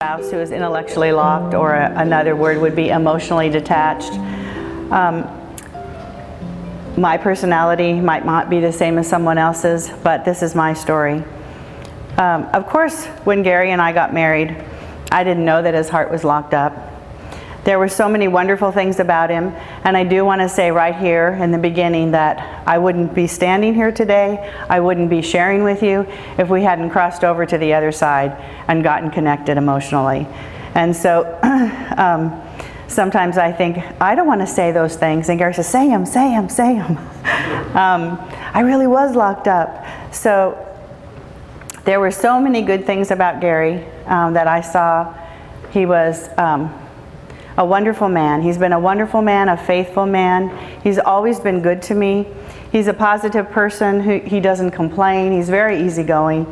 spouse who is intellectually locked, or a, another word would be emotionally detached. Um, my personality might not be the same as someone else's, but this is my story. Um, of course, when Gary and I got married, I didn't know that his heart was locked up. There were so many wonderful things about him, and I do want to say right here in the beginning that I wouldn't be standing here today, I wouldn't be sharing with you if we hadn't crossed over to the other side and gotten connected emotionally. And so um, sometimes I think, I don't want to say those things, and Gary says, say them, say them, say them. um, I really was locked up. So there were so many good things about Gary um, that I saw. He was um, a wonderful man. He's been a wonderful man, a faithful man. He's always been good to me. He's a positive person who he doesn't complain. He's very easygoing.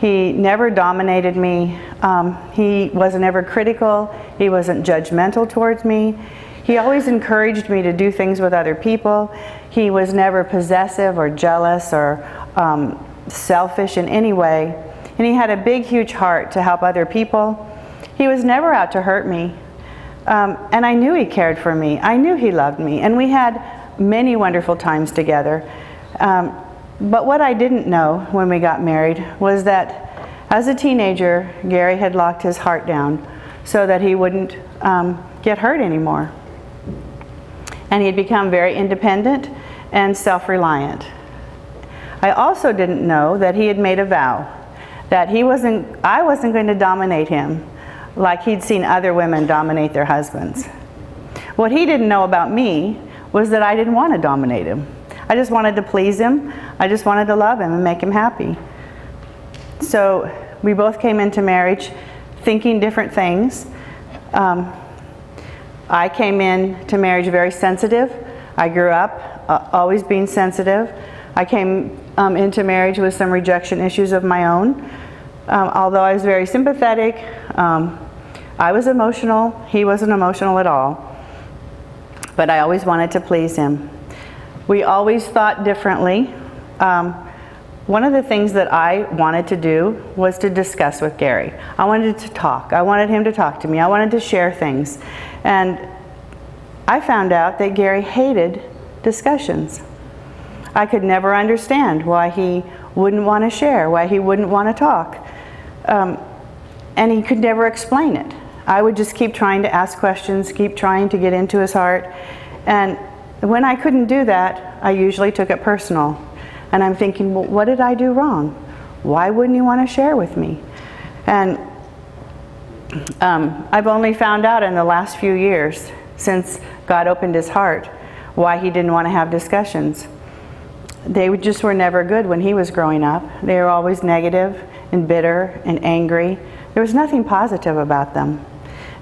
He never dominated me. Um, he wasn't ever critical. He wasn't judgmental towards me. He always encouraged me to do things with other people. He was never possessive or jealous or um, selfish in any way. And he had a big, huge heart to help other people. He was never out to hurt me. Um, and I knew he cared for me. I knew he loved me. And we had many wonderful times together. Um, but what I didn't know when we got married was that as a teenager, Gary had locked his heart down so that he wouldn't um, get hurt anymore. And he had become very independent and self reliant. I also didn't know that he had made a vow that he wasn't, I wasn't going to dominate him like he'd seen other women dominate their husbands. What he didn't know about me was that I didn't want to dominate him. I just wanted to please him. I just wanted to love him and make him happy. So we both came into marriage thinking different things. Um, I came into marriage very sensitive. I grew up uh, always being sensitive. I came um, into marriage with some rejection issues of my own. Um, although I was very sympathetic, um, I was emotional. He wasn't emotional at all. But I always wanted to please him. We always thought differently. Um, one of the things that I wanted to do was to discuss with Gary. I wanted to talk. I wanted him to talk to me. I wanted to share things. And I found out that Gary hated discussions. I could never understand why he wouldn't want to share, why he wouldn't want to talk. Um, and he could never explain it. I would just keep trying to ask questions, keep trying to get into his heart. And when I couldn't do that, I usually took it personal. And I'm thinking, well, what did I do wrong? Why wouldn't he want to share with me? And um, I've only found out in the last few years, since God opened his heart, why he didn't want to have discussions. They just were never good when he was growing up. They were always negative and bitter and angry. There was nothing positive about them.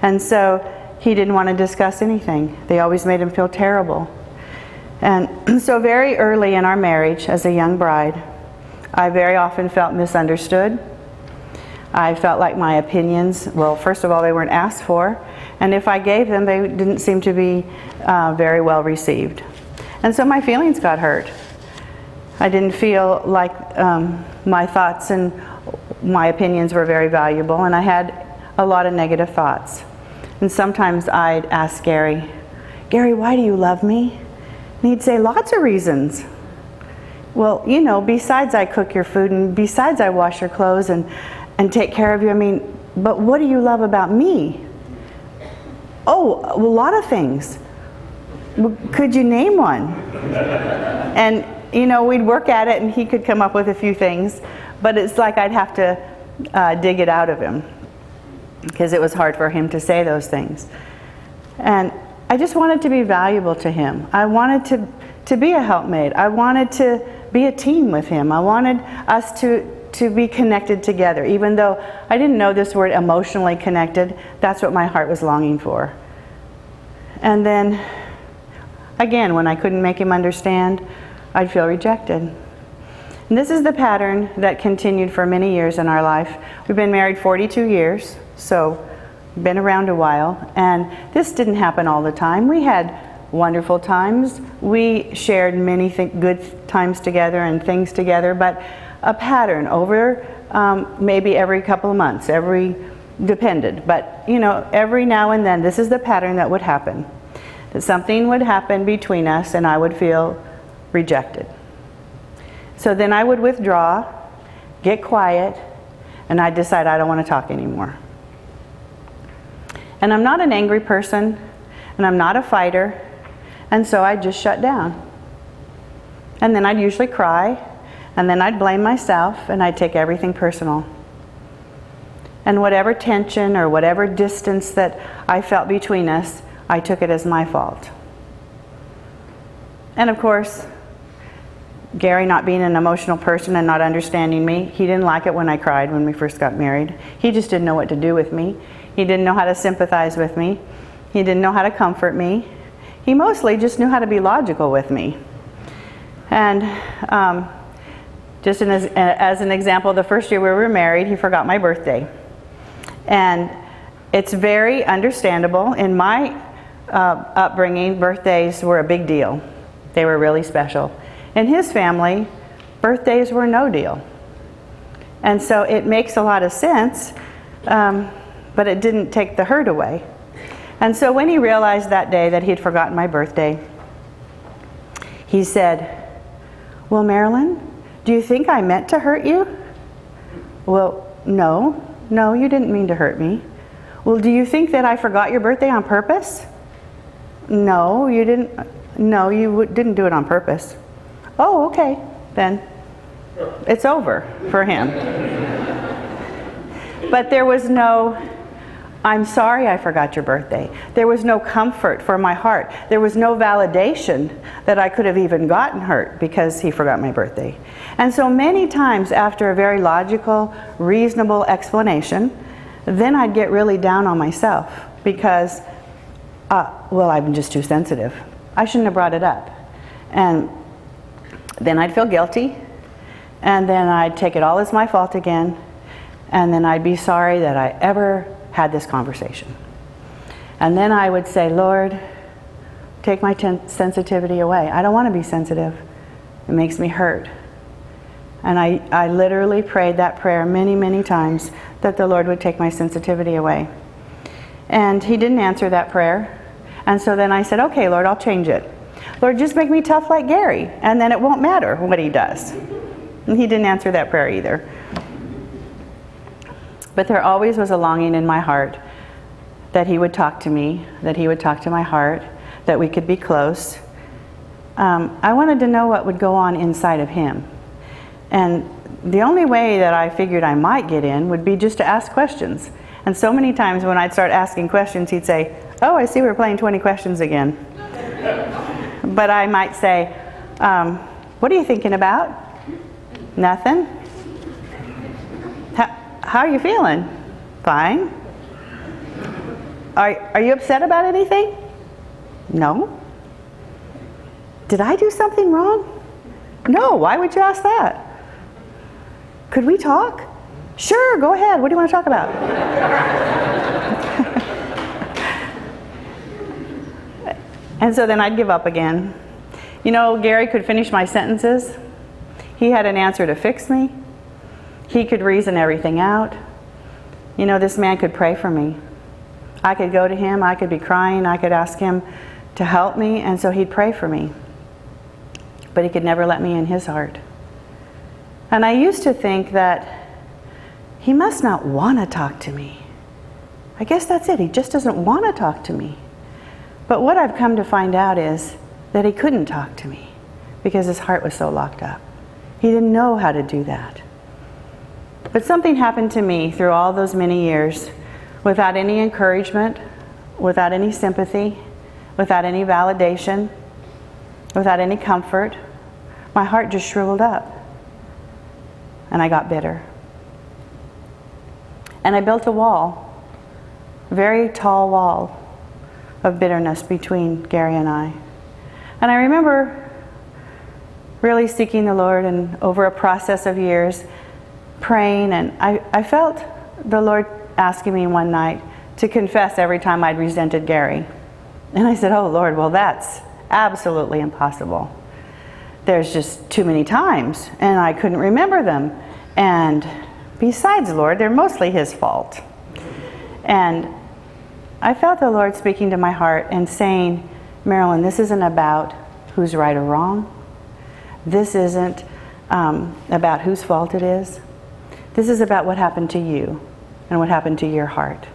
And so he didn't want to discuss anything. They always made him feel terrible. And so, very early in our marriage, as a young bride, I very often felt misunderstood. I felt like my opinions, well, first of all, they weren't asked for, and if I gave them, they didn't seem to be uh, very well received. And so my feelings got hurt. I didn't feel like um, my thoughts and my opinions were very valuable, and I had a lot of negative thoughts. And sometimes I'd ask Gary, Gary, why do you love me? And he'd say, lots of reasons. Well, you know, besides I cook your food and besides I wash your clothes and, and take care of you, I mean, but what do you love about me? Oh, a lot of things. Could you name one? and, you know, we'd work at it and he could come up with a few things, but it's like I'd have to uh, dig it out of him because it was hard for him to say those things. And I just wanted to be valuable to him. I wanted to, to be a helpmate. I wanted to be a team with him. I wanted us to, to be connected together. Even though I didn't know this word emotionally connected, that's what my heart was longing for. And then, again, when I couldn't make him understand, I'd feel rejected. And this is the pattern that continued for many years in our life. We've been married 42 years. So, been around a while, and this didn't happen all the time. We had wonderful times. We shared many th- good times together and things together, but a pattern over um, maybe every couple of months, every depended. But, you know, every now and then, this is the pattern that would happen that something would happen between us and I would feel rejected. So then I would withdraw, get quiet, and I'd decide I don't want to talk anymore. And I'm not an angry person, and I'm not a fighter, and so I'd just shut down. And then I'd usually cry, and then I'd blame myself, and I'd take everything personal. And whatever tension or whatever distance that I felt between us, I took it as my fault. And of course, Gary not being an emotional person and not understanding me, he didn't like it when I cried when we first got married. He just didn't know what to do with me. He didn't know how to sympathize with me. He didn't know how to comfort me. He mostly just knew how to be logical with me. And um, just as, as an example, the first year we were married, he forgot my birthday. And it's very understandable. In my uh, upbringing, birthdays were a big deal, they were really special. In his family, birthdays were no deal. And so it makes a lot of sense, um, but it didn't take the hurt away. And so when he realized that day that he'd forgotten my birthday, he said, Well, Marilyn, do you think I meant to hurt you? Well, no. No, you didn't mean to hurt me. Well, do you think that I forgot your birthday on purpose? No, you didn't. No, you didn't do it on purpose. Oh, okay, then it's over for him. but there was no, I'm sorry I forgot your birthday. There was no comfort for my heart. There was no validation that I could have even gotten hurt because he forgot my birthday. And so many times, after a very logical, reasonable explanation, then I'd get really down on myself because, uh, well, I'm just too sensitive. I shouldn't have brought it up. And then I'd feel guilty, and then I'd take it all as my fault again, and then I'd be sorry that I ever had this conversation. And then I would say, Lord, take my ten- sensitivity away. I don't want to be sensitive. It makes me hurt. And I, I literally prayed that prayer many, many times that the Lord would take my sensitivity away. And He didn't answer that prayer. And so then I said, okay, Lord, I'll change it. Lord, just make me tough like Gary, and then it won't matter what he does. And he didn't answer that prayer either. But there always was a longing in my heart that he would talk to me, that he would talk to my heart, that we could be close. Um, I wanted to know what would go on inside of him. And the only way that I figured I might get in would be just to ask questions. And so many times when I'd start asking questions, he'd say, Oh, I see we're playing 20 questions again. But I might say, um, What are you thinking about? Nothing. How, how are you feeling? Fine. Are, are you upset about anything? No. Did I do something wrong? No. Why would you ask that? Could we talk? Sure, go ahead. What do you want to talk about? and so then I'd give up again. You know, Gary could finish my sentences. He had an answer to fix me. He could reason everything out. You know, this man could pray for me. I could go to him, I could be crying, I could ask him to help me, and so he'd pray for me. But he could never let me in his heart. And I used to think that he must not want to talk to me. I guess that's it. He just doesn't want to talk to me. But what I've come to find out is that he couldn't talk to me because his heart was so locked up. He didn't know how to do that. But something happened to me through all those many years without any encouragement, without any sympathy, without any validation, without any comfort. My heart just shriveled up and I got bitter. And I built a wall, a very tall wall of bitterness between Gary and I. And I remember really seeking the Lord and over a process of years praying, and I, I felt the Lord asking me one night to confess every time I'd resented Gary. And I said, Oh Lord, well, that's absolutely impossible there's just too many times and I couldn't remember them. And besides, Lord, they're mostly His fault. And I felt the Lord speaking to my heart and saying, Marilyn, this isn't about who's right or wrong. This isn't um, about whose fault it is. This is about what happened to you and what happened to your heart.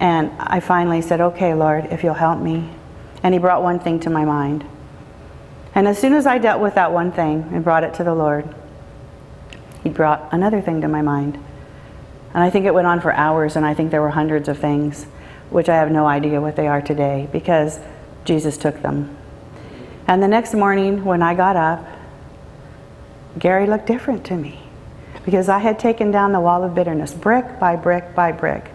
And I finally said, Okay, Lord, if you'll help me. And He brought one thing to my mind. And as soon as I dealt with that one thing and brought it to the Lord, He brought another thing to my mind. And I think it went on for hours, and I think there were hundreds of things, which I have no idea what they are today because Jesus took them. And the next morning, when I got up, Gary looked different to me because I had taken down the wall of bitterness brick by brick by brick.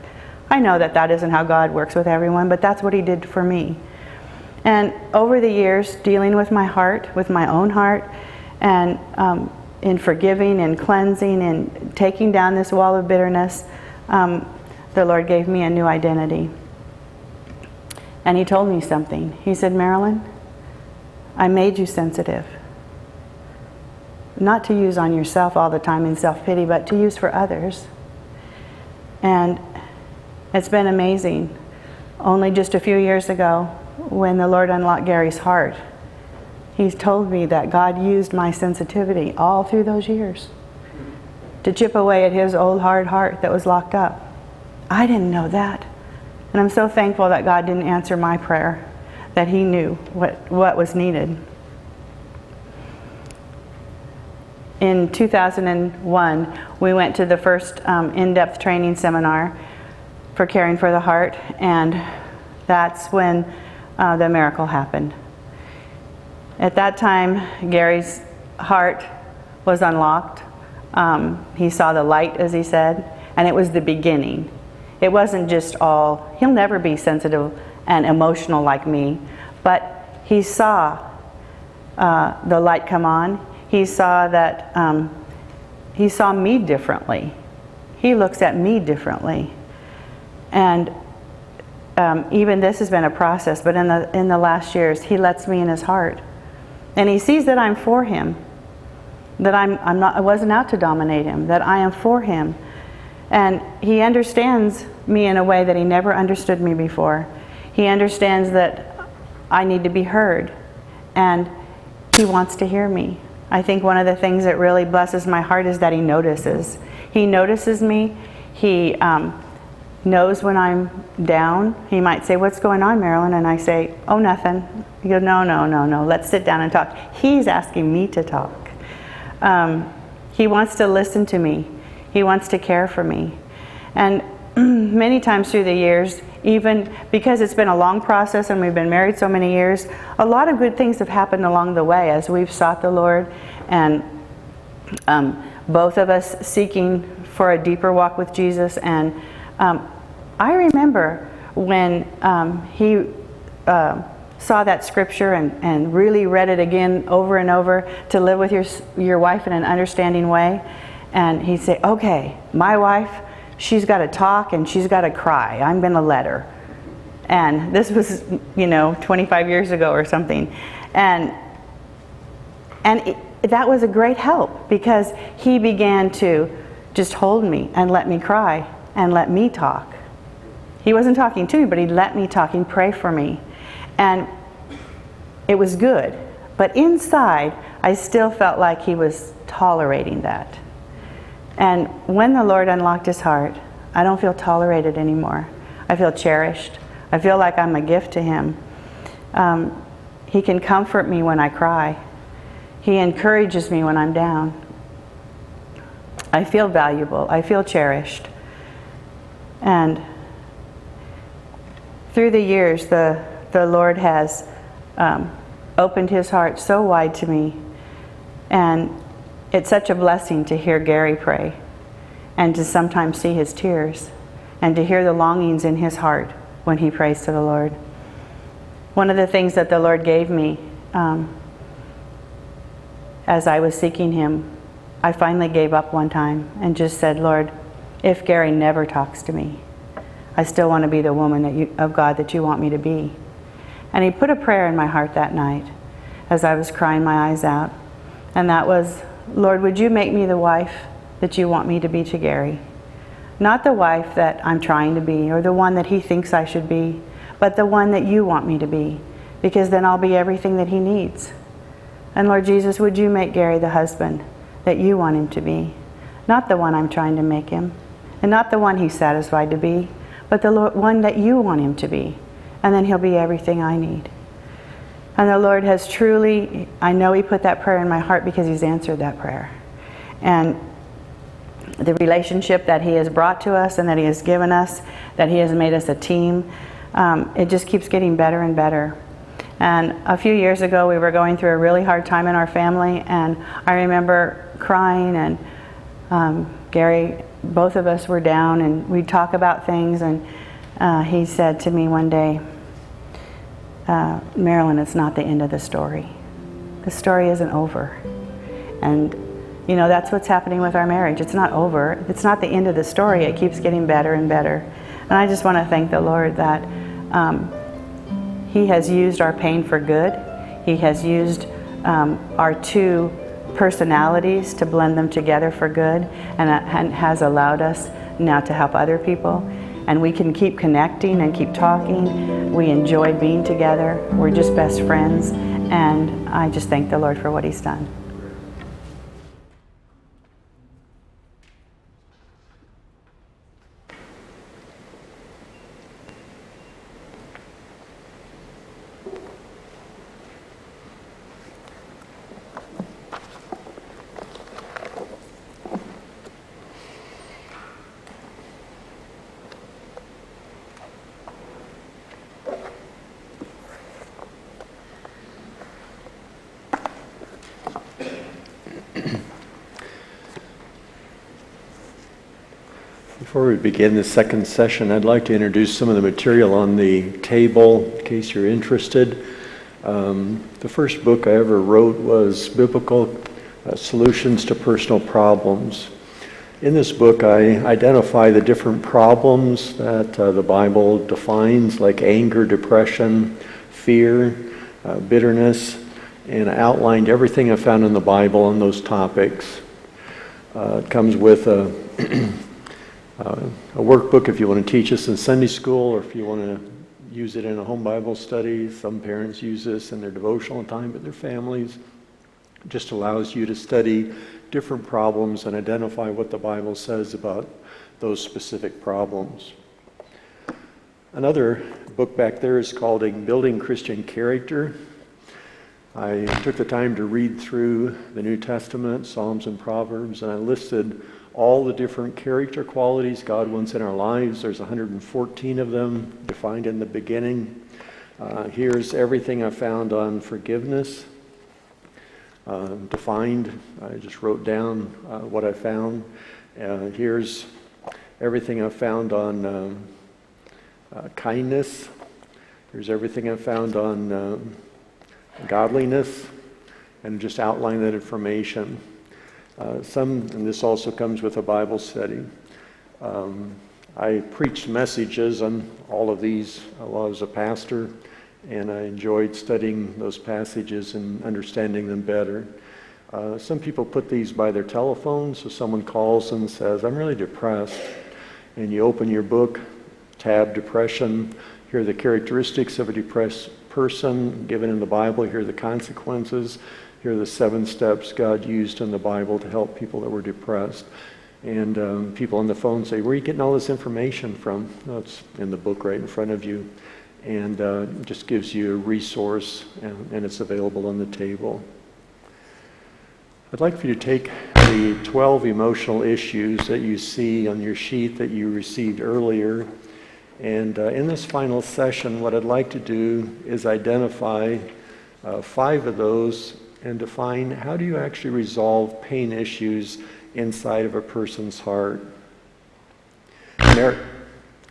I know that that isn't how God works with everyone, but that's what He did for me. And over the years, dealing with my heart, with my own heart, and um, in forgiving and cleansing and taking down this wall of bitterness, um, the Lord gave me a new identity. And He told me something. He said, Marilyn, I made you sensitive. Not to use on yourself all the time in self pity, but to use for others. And it's been amazing. Only just a few years ago, when the Lord unlocked Gary's heart, He's told me that God used my sensitivity all through those years to chip away at his old hard heart that was locked up. I didn't know that. And I'm so thankful that God didn't answer my prayer, that He knew what, what was needed. In 2001, we went to the first um, in depth training seminar for caring for the heart, and that's when uh, the miracle happened. At that time, Gary's heart was unlocked. Um, he saw the light, as he said, and it was the beginning. It wasn't just all, he'll never be sensitive and emotional like me, but he saw uh, the light come on. He saw that um, he saw me differently. He looks at me differently. And um, even this has been a process, but in the, in the last years, he lets me in his heart. And he sees that I'm for him, that I'm, I'm not, I wasn't out to dominate him, that I am for him. And he understands me in a way that he never understood me before. He understands that I need to be heard, and he wants to hear me. I think one of the things that really blesses my heart is that he notices. He notices me. He um, knows when I'm down. He might say, What's going on, Marilyn? And I say, Oh, nothing. He goes, No, no, no, no. Let's sit down and talk. He's asking me to talk. Um, he wants to listen to me, he wants to care for me. And many times through the years, even because it's been a long process and we've been married so many years, a lot of good things have happened along the way as we've sought the Lord and um, both of us seeking for a deeper walk with Jesus and um, I remember when um, he uh, saw that scripture and, and really read it again over and over to live with your, your wife in an understanding way. And he'd say, Okay, my wife, she's got to talk and she's got to cry. I'm going to let her. And this was, you know, 25 years ago or something. And, and it, that was a great help because he began to just hold me and let me cry and let me talk. He wasn't talking to me, but he let me talk and pray for me. And it was good. But inside, I still felt like he was tolerating that. And when the Lord unlocked his heart, I don't feel tolerated anymore. I feel cherished. I feel like I'm a gift to him. Um, he can comfort me when I cry. He encourages me when I'm down. I feel valuable. I feel cherished. And through the years, the, the Lord has um, opened his heart so wide to me. And it's such a blessing to hear Gary pray and to sometimes see his tears and to hear the longings in his heart when he prays to the Lord. One of the things that the Lord gave me um, as I was seeking him, I finally gave up one time and just said, Lord, if Gary never talks to me. I still want to be the woman that you, of God that you want me to be. And he put a prayer in my heart that night as I was crying my eyes out. And that was, Lord, would you make me the wife that you want me to be to Gary? Not the wife that I'm trying to be or the one that he thinks I should be, but the one that you want me to be, because then I'll be everything that he needs. And Lord Jesus, would you make Gary the husband that you want him to be? Not the one I'm trying to make him, and not the one he's satisfied to be, but the one that you want him to be. And then he'll be everything I need. And the Lord has truly, I know He put that prayer in my heart because He's answered that prayer. And the relationship that He has brought to us and that He has given us, that He has made us a team, um, it just keeps getting better and better. And a few years ago, we were going through a really hard time in our family, and I remember crying, and um, Gary, both of us were down, and we'd talk about things, and uh, he said to me one day, uh, Marilyn, it's not the end of the story. The story isn't over. And, you know, that's what's happening with our marriage. It's not over. It's not the end of the story. It keeps getting better and better. And I just want to thank the Lord that um, He has used our pain for good. He has used um, our two personalities to blend them together for good and, uh, and has allowed us now to help other people and we can keep connecting and keep talking. We enjoy being together. We're just best friends, and I just thank the Lord for what He's done. Before we begin the second session, I'd like to introduce some of the material on the table in case you're interested. Um, the first book I ever wrote was Biblical uh, Solutions to Personal Problems. In this book, I identify the different problems that uh, the Bible defines, like anger, depression, fear, uh, bitterness, and I outlined everything I found in the Bible on those topics. Uh, it comes with a uh, a workbook if you want to teach us in Sunday school or if you want to use it in a home Bible study. Some parents use this in their devotional time with their families. It just allows you to study different problems and identify what the Bible says about those specific problems. Another book back there is called Building Christian Character. I took the time to read through the New Testament, Psalms and Proverbs, and I listed all the different character qualities God wants in our lives. There's 114 of them defined in the beginning. Uh, here's everything I found on forgiveness. Uh, defined, I just wrote down uh, what I found. Uh, here's everything I found on um, uh, kindness. Here's everything I found on um, godliness, and just outline that information. Uh, some, and this also comes with a Bible study. Um, I preached messages on all of these while I was a pastor, and I enjoyed studying those passages and understanding them better. Uh, some people put these by their telephone, so someone calls and says, I'm really depressed. And you open your book, tab depression, here are the characteristics of a depressed person given in the Bible, here are the consequences. Here are the seven steps God used in the Bible to help people that were depressed. And um, people on the phone say, Where are you getting all this information from? It's in the book right in front of you. And uh, just gives you a resource, and, and it's available on the table. I'd like for you to take the 12 emotional issues that you see on your sheet that you received earlier. And uh, in this final session, what I'd like to do is identify uh, five of those and define how do you actually resolve pain issues inside of a person's heart. Mar-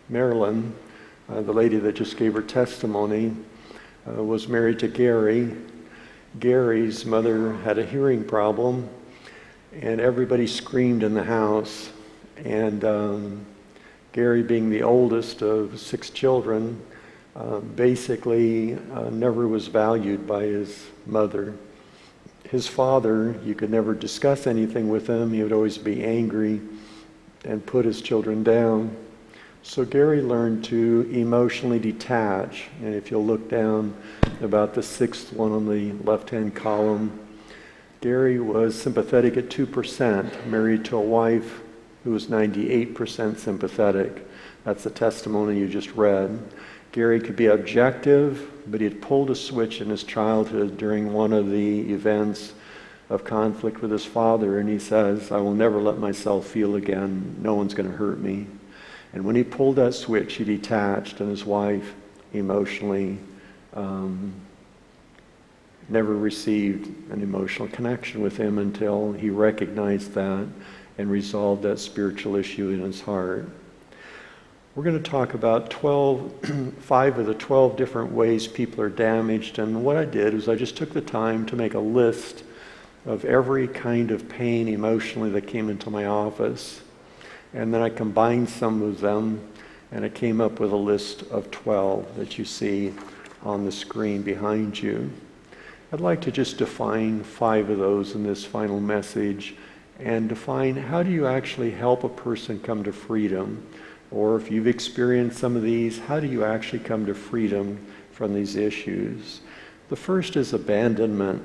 Marilyn, uh, the lady that just gave her testimony, uh, was married to Gary. Gary's mother had a hearing problem, and everybody screamed in the house. And um, Gary, being the oldest of six children, uh, basically never was valued by his mother his father, you could never discuss anything with him. He would always be angry. and put his children down. So Gary learned to emotionally detach. And if you'll look down about the sixth one on the left hand column, Gary was sympathetic at 2%, married to a wife who was 98% sympathetic. That's the testimony you just read. Gary could be objective, but he had pulled a switch in his childhood during one of the events of conflict with his father, and he says, I will never let myself feel again. No one's going to hurt me. And when he pulled that switch, he detached, and his wife emotionally um, never received an emotional connection with him until he recognized that and resolved that spiritual issue in his heart. We're going to talk about 12, five of the 12 different ways people are damaged. And what I did is I just took the time to make a list of every kind of pain emotionally that came into my office. And then I combined some of them and I came up with a list of 12 that you see on the screen behind you. I'd like to just define five of those in this final message and define how do you actually help a person come to freedom? Or if you've experienced some of these, how do you actually come to freedom from these issues? The first is abandonment.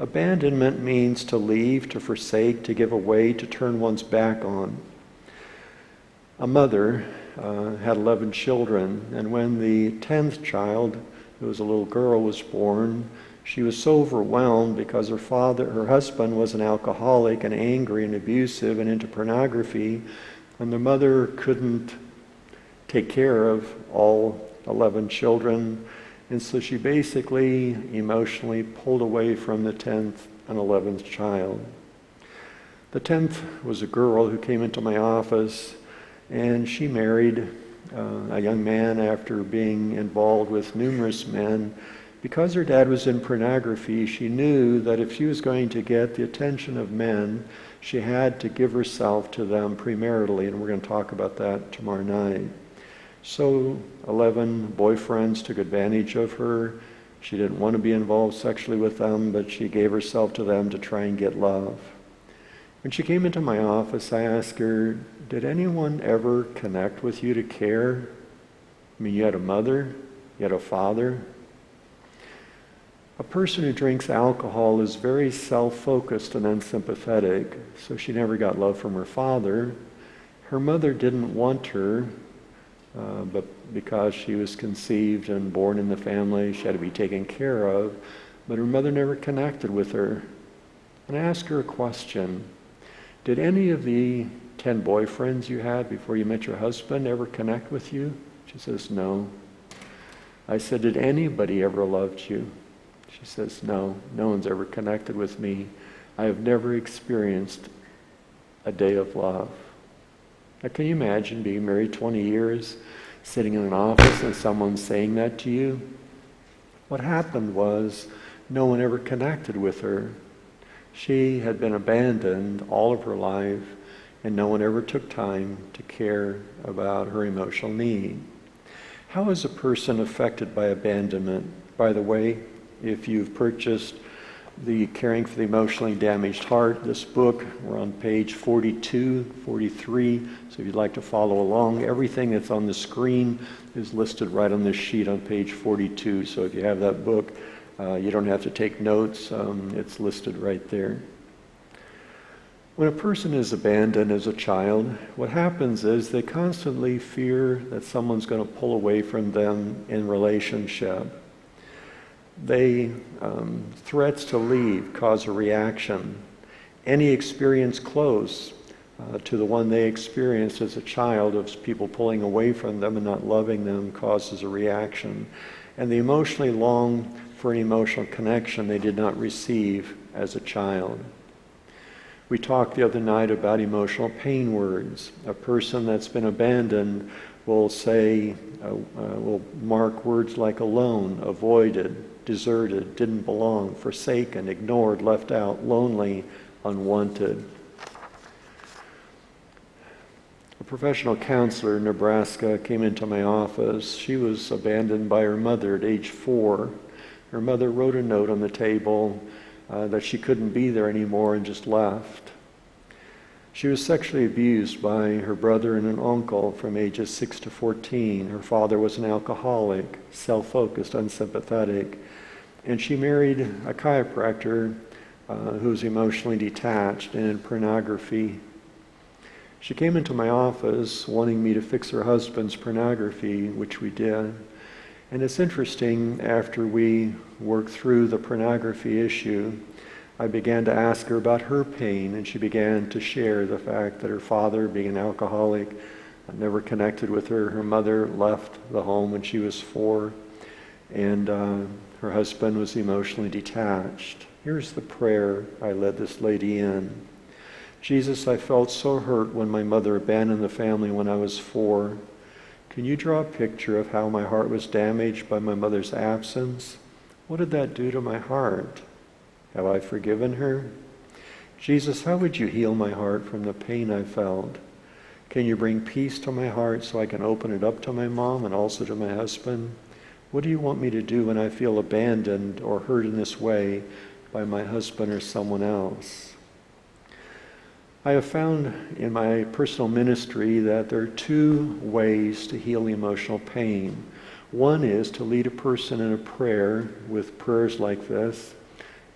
Abandonment means to leave, to forsake, to give away, to turn one's back on. A mother uh, had 11 children, and when the 10th child, who was a little girl, was born, she was so overwhelmed because her father, her husband was an alcoholic and angry and abusive and into pornography, and the mother couldn't take care of all 11 children. And so she basically emotionally pulled away from the 10th and 11th child. The 10th was a girl who came into my office and she married uh, a young man after being involved with numerous men. Because her dad was in pornography, she knew that if she was going to get the attention of men, she had to give herself to them premaritally, and we're going to talk about that tomorrow night. So, 11 boyfriends took advantage of her. She didn't want to be involved sexually with them, but she gave herself to them to try and get love. When she came into my office, I asked her, Did anyone ever connect with you to care? I mean, you had a mother, you had a father. A person who drinks alcohol is very self focused and unsympathetic, so she never got love from her father. Her mother didn't want her, uh, but because she was conceived and born in the family, she had to be taken care of. But her mother never connected with her. And I asked her a question did any of the 10 boyfriends you had before you met your husband ever connect with you? She says, No. I said, Did anybody ever loved you? She says, No, no one's ever connected with me. I have never experienced a day of love. Now, can you imagine being married 20 years, sitting in an office, and someone saying that to you? What happened was no one ever connected with her. She had been abandoned all of her life, and no one ever took time to care about her emotional need. How is a person affected by abandonment? By the way, if you've purchased the Caring for the Emotionally Damaged Heart, this book, we're on page 42, 43. So if you'd like to follow along, everything that's on the screen is listed right on this sheet on page 42. So if you have that book, uh, you don't have to take notes, um, it's listed right there. When a person is abandoned as a child, what happens is they constantly fear that someone's going to pull away from them in relationship. They, um, threats to leave cause a reaction. Any experience close uh, to the one they experienced as a child of people pulling away from them and not loving them causes a reaction. And the emotionally long for an emotional connection they did not receive as a child. We talked the other night about emotional pain words. A person that's been abandoned will say, uh, uh, will mark words like alone, avoided, deserted, didn't belong, forsaken, ignored, left out, lonely, unwanted. A professional counselor in Nebraska came into my office. She was abandoned by her mother at age four. Her mother wrote a note on the table uh, that she couldn't be there anymore and just left. She was sexually abused by her brother and an uncle from ages 6 to 14. Her father was an alcoholic, self focused, unsympathetic. And she married a chiropractor uh, who was emotionally detached and in pornography. She came into my office wanting me to fix her husband's pornography, which we did. And it's interesting, after we worked through the pornography issue, I began to ask her about her pain, and she began to share the fact that her father, being an alcoholic, never connected with her. Her mother left the home when she was four, and uh, her husband was emotionally detached. Here's the prayer I led this lady in Jesus, I felt so hurt when my mother abandoned the family when I was four. Can you draw a picture of how my heart was damaged by my mother's absence? What did that do to my heart? Have I forgiven her? Jesus, how would you heal my heart from the pain I felt? Can you bring peace to my heart so I can open it up to my mom and also to my husband? What do you want me to do when I feel abandoned or hurt in this way by my husband or someone else? I have found in my personal ministry that there are two ways to heal emotional pain. One is to lead a person in a prayer with prayers like this.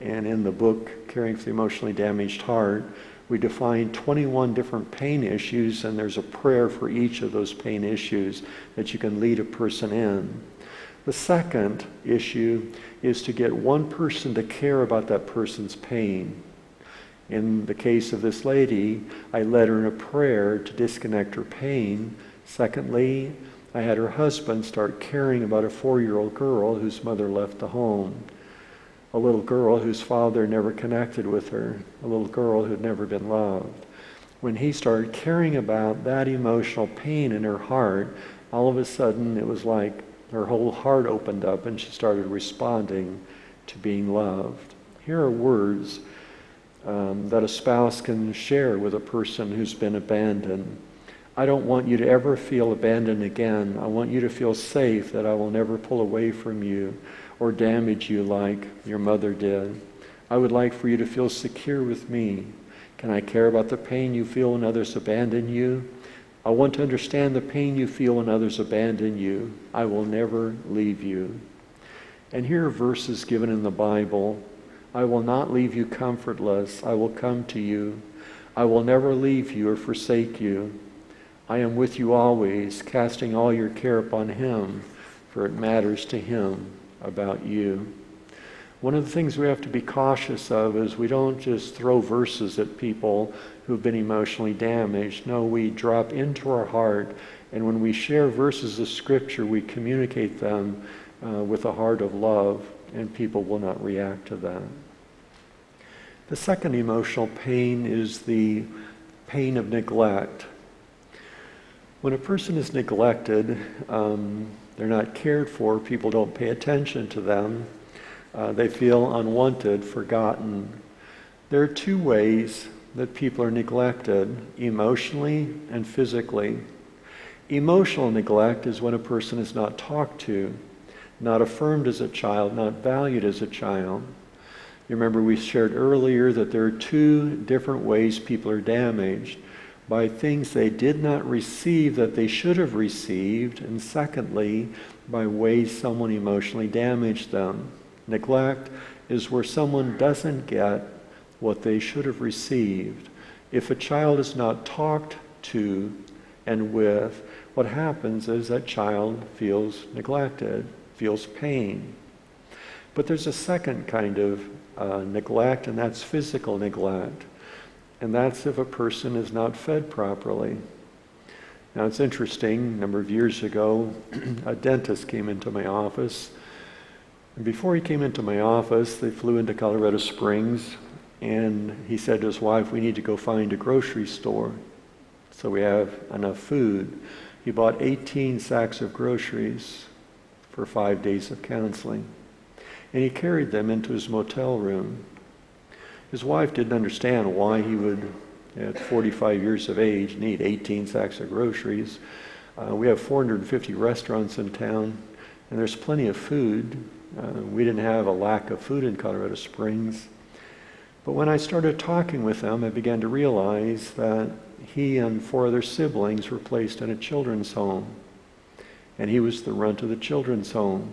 And in the book, Caring for the Emotionally Damaged Heart, we define 21 different pain issues, and there's a prayer for each of those pain issues that you can lead a person in. The second issue is to get one person to care about that person's pain. In the case of this lady, I led her in a prayer to disconnect her pain. Secondly, I had her husband start caring about a four year old girl whose mother left the home a little girl whose father never connected with her, a little girl who'd never been loved. When he started caring about that emotional pain in her heart, all of a sudden it was like her whole heart opened up and she started responding to being loved. Here are words um, that a spouse can share with a person who's been abandoned. I don't want you to ever feel abandoned again. I want you to feel safe that I will never pull away from you or damage you like your mother did. I would like for you to feel secure with me. Can I care about the pain you feel when others abandon you? I want to understand the pain you feel when others abandon you. I will never leave you. And here are verses given in the Bible I will not leave you comfortless. I will come to you. I will never leave you or forsake you. I am with you always, casting all your care upon Him, for it matters to Him about you. One of the things we have to be cautious of is we don't just throw verses at people who've been emotionally damaged. No, we drop into our heart, and when we share verses of Scripture, we communicate them uh, with a heart of love, and people will not react to that. The second emotional pain is the pain of neglect. When a person is neglected, um, they're not cared for. People don't pay attention to them. Uh, they feel unwanted, forgotten. There are two ways that people are neglected emotionally and physically. Emotional neglect is when a person is not talked to, not affirmed as a child, not valued as a child. You remember we shared earlier that there are two different ways people are damaged by things they did not receive that they should have received, and secondly, by ways someone emotionally damaged them. Neglect is where someone doesn't get what they should have received. If a child is not talked to and with, what happens is that child feels neglected, feels pain. But there's a second kind of uh, neglect, and that's physical neglect and that's if a person is not fed properly. Now it's interesting, a number of years ago, a dentist came into my office. And before he came into my office, they flew into Colorado Springs, and he said to his wife, We need to go find a grocery store so we have enough food. He bought 18 sacks of groceries for five days of counseling, and he carried them into his motel room. His wife didn't understand why he would, at 45 years of age, need 18 sacks of groceries. Uh, we have 450 restaurants in town, and there's plenty of food. Uh, we didn't have a lack of food in Colorado Springs. But when I started talking with them, I began to realize that he and four other siblings were placed in a children's home. And he was the runt of the children's home.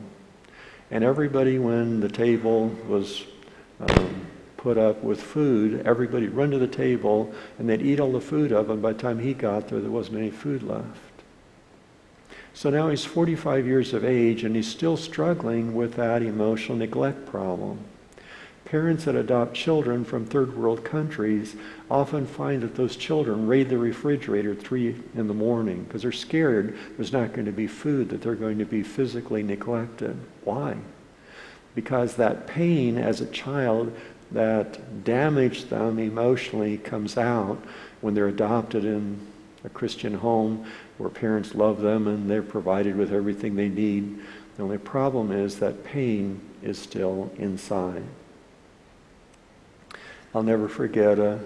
And everybody, when the table was um, put up with food, everybody run to the table and they'd eat all the food up, and by the time he got there, there wasn't any food left. So now he's 45 years of age and he's still struggling with that emotional neglect problem. Parents that adopt children from third world countries often find that those children raid the refrigerator at 3 in the morning because they're scared there's not going to be food, that they're going to be physically neglected. Why? Because that pain as a child that damaged them emotionally comes out when they're adopted in a Christian home where parents love them and they're provided with everything they need. The only problem is that pain is still inside. I'll never forget a,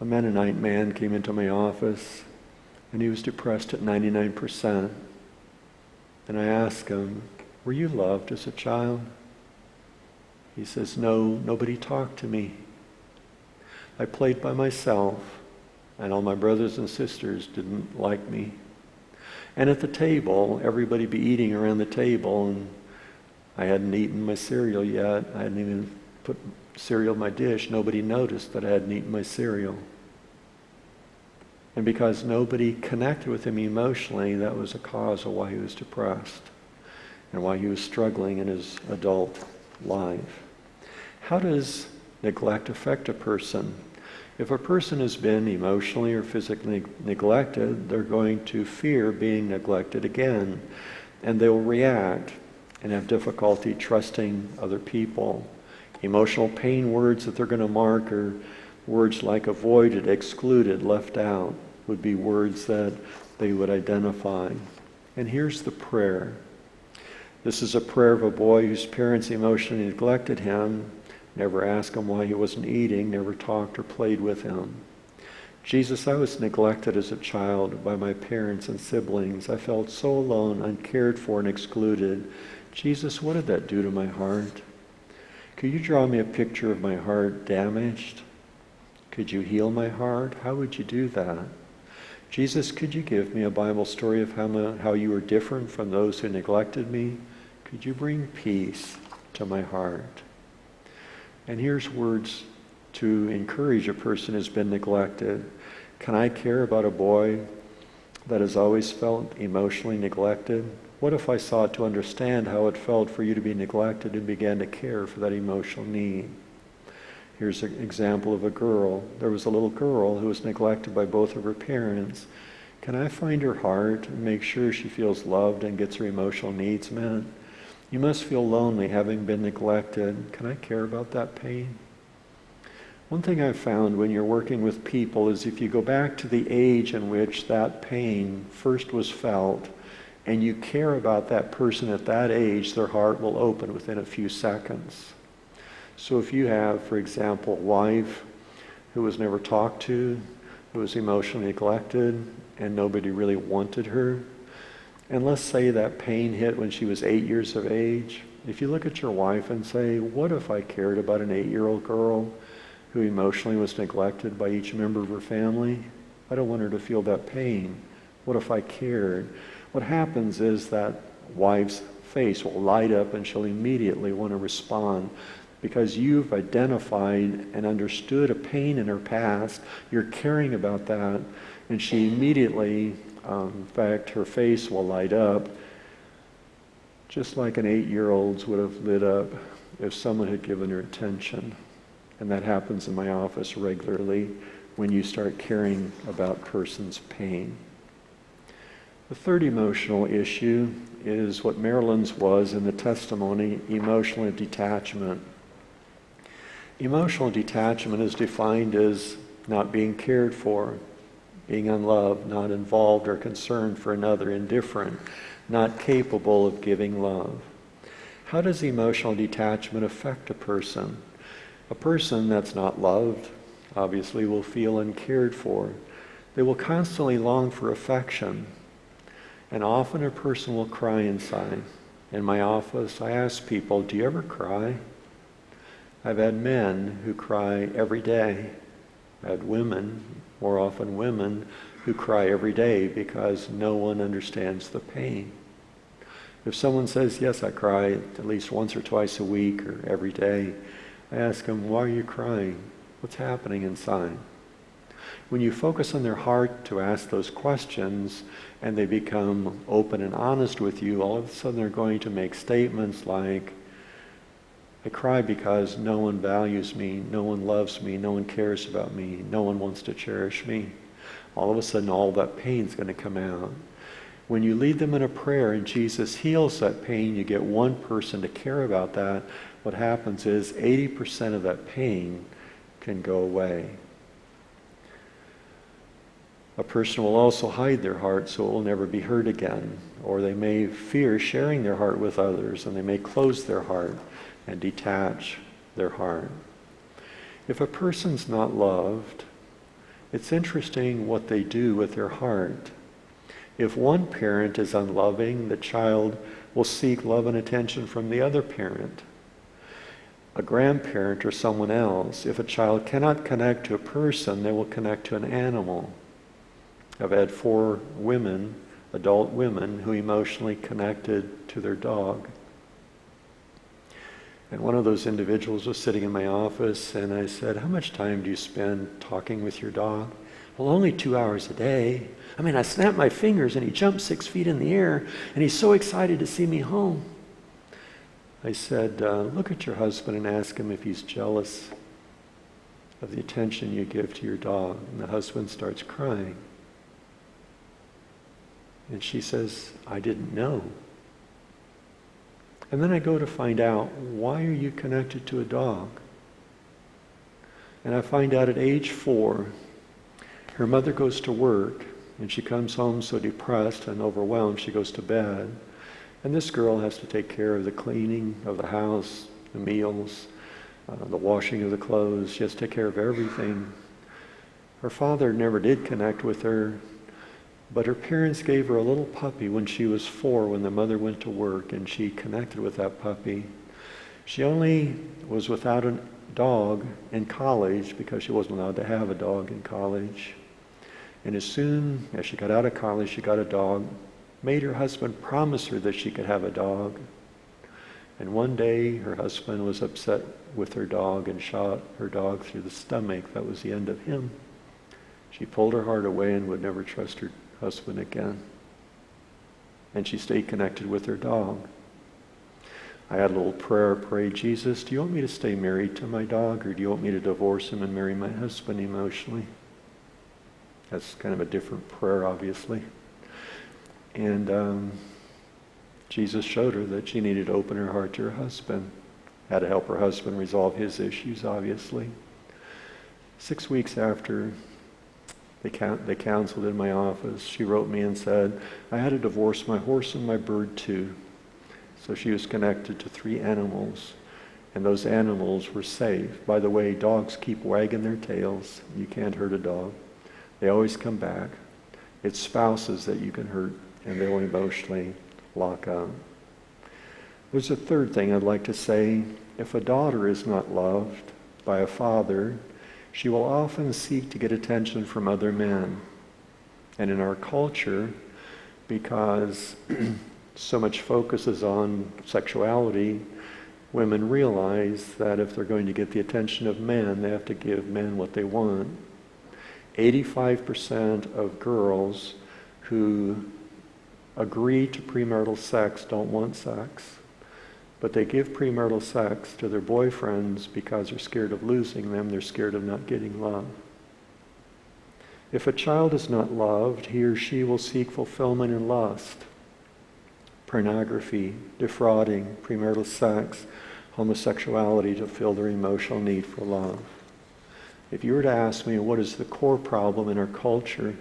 a Mennonite man came into my office and he was depressed at 99%. And I asked him, Were you loved as a child? He says, No, nobody talked to me. I played by myself, and all my brothers and sisters didn't like me. And at the table, everybody be eating around the table, and I hadn't eaten my cereal yet. I hadn't even put cereal in my dish, nobody noticed that I hadn't eaten my cereal. And because nobody connected with him emotionally, that was a cause of why he was depressed and why he was struggling in his adult life. How does neglect affect a person? If a person has been emotionally or physically neglected, they're going to fear being neglected again, and they will react and have difficulty trusting other people. Emotional pain words that they're going to mark are words like avoided, excluded, left out, would be words that they would identify. And here's the prayer. This is a prayer of a boy whose parents emotionally neglected him, never asked him why he wasn't eating, never talked or played with him. Jesus, I was neglected as a child by my parents and siblings. I felt so alone, uncared for, and excluded. Jesus, what did that do to my heart? Could you draw me a picture of my heart damaged? Could you heal my heart? How would you do that? Jesus, could you give me a Bible story of how, how you were different from those who neglected me? Could you bring peace to my heart? And here's words to encourage a person who's been neglected. Can I care about a boy that has always felt emotionally neglected? What if I sought to understand how it felt for you to be neglected and began to care for that emotional need? Here's an example of a girl. There was a little girl who was neglected by both of her parents. Can I find her heart and make sure she feels loved and gets her emotional needs met? You must feel lonely having been neglected. Can I care about that pain? One thing I've found when you're working with people is if you go back to the age in which that pain first was felt, and you care about that person at that age, their heart will open within a few seconds. So if you have, for example, a wife who was never talked to, who was emotionally neglected, and nobody really wanted her, and let's say that pain hit when she was eight years of age, if you look at your wife and say, What if I cared about an eight year old girl who emotionally was neglected by each member of her family? I don't want her to feel that pain. What if I cared? what happens is that wife's face will light up and she'll immediately want to respond because you've identified and understood a pain in her past. You're caring about that, and she immediately, um, in fact, her face will light up just like an eight year old's would have lit up if someone had given her attention. And that happens in my office regularly when you start caring about person's pain. The third emotional issue is what Marilyn's was in the testimony emotional detachment. Emotional detachment is defined as not being cared for, being unloved, not involved or concerned for another, indifferent, not capable of giving love. How does emotional detachment affect a person? A person that's not loved obviously will feel uncared for. They will constantly long for affection, and often a person will cry inside. In my office, I ask people, Do you ever cry? I've had men who cry every day. I've had women, more often women, who cry every day because no one understands the pain. If someone says, Yes, I cry at least once or twice a week or every day, I ask them, Why are you crying? What's happening inside? When you focus on their heart to ask those questions and they become open and honest with you, all of a sudden they're going to make statements like, I cry because no one values me, no one loves me, no one cares about me, no one wants to cherish me. All of a sudden, all that pain is going to come out. When you lead them in a prayer and Jesus heals that pain, you get one person to care about that. What happens is 80% of that pain can go away. A person will also hide their heart so it will never be hurt again. Or they may fear sharing their heart with others and they may close their heart and detach their heart. If a person's not loved, it's interesting what they do with their heart. If one parent is unloving, the child will seek love and attention from the other parent, a grandparent, or someone else. If a child cannot connect to a person, they will connect to an animal. I've had four women, adult women, who emotionally connected to their dog. And one of those individuals was sitting in my office, and I said, How much time do you spend talking with your dog? Well, only two hours a day. I mean, I snapped my fingers, and he jumped six feet in the air, and he's so excited to see me home. I said, uh, Look at your husband and ask him if he's jealous of the attention you give to your dog. And the husband starts crying. And she says, I didn't know. And then I go to find out why are you connected to a dog? And I find out at age four, her mother goes to work and she comes home so depressed and overwhelmed she goes to bed. And this girl has to take care of the cleaning of the house, the meals, uh, the washing of the clothes. She has to take care of everything. Her father never did connect with her. But her parents gave her a little puppy when she was four when the mother went to work and she connected with that puppy. She only was without a dog in college because she wasn't allowed to have a dog in college. And as soon as she got out of college, she got a dog, made her husband promise her that she could have a dog. And one day, her husband was upset with her dog and shot her dog through the stomach. That was the end of him. She pulled her heart away and would never trust her husband again. And she stayed connected with her dog. I had a little prayer, pray, Jesus, do you want me to stay married to my dog or do you want me to divorce him and marry my husband emotionally? That's kind of a different prayer, obviously. And um, Jesus showed her that she needed to open her heart to her husband. Had to help her husband resolve his issues, obviously. Six weeks after they, they counseled in my office. She wrote me and said, I had to divorce my horse and my bird too. So she was connected to three animals, and those animals were safe. By the way, dogs keep wagging their tails. You can't hurt a dog. They always come back. It's spouses that you can hurt, and they'll emotionally lock up. There's a third thing I'd like to say. If a daughter is not loved by a father, she will often seek to get attention from other men. And in our culture, because so much focus is on sexuality, women realize that if they're going to get the attention of men, they have to give men what they want. 85% of girls who agree to premarital sex don't want sex but they give premarital sex to their boyfriends because they're scared of losing them, they're scared of not getting love. If a child is not loved, he or she will seek fulfillment in lust, pornography, defrauding, premarital sex, homosexuality to fill their emotional need for love. If you were to ask me what is the core problem in our culture,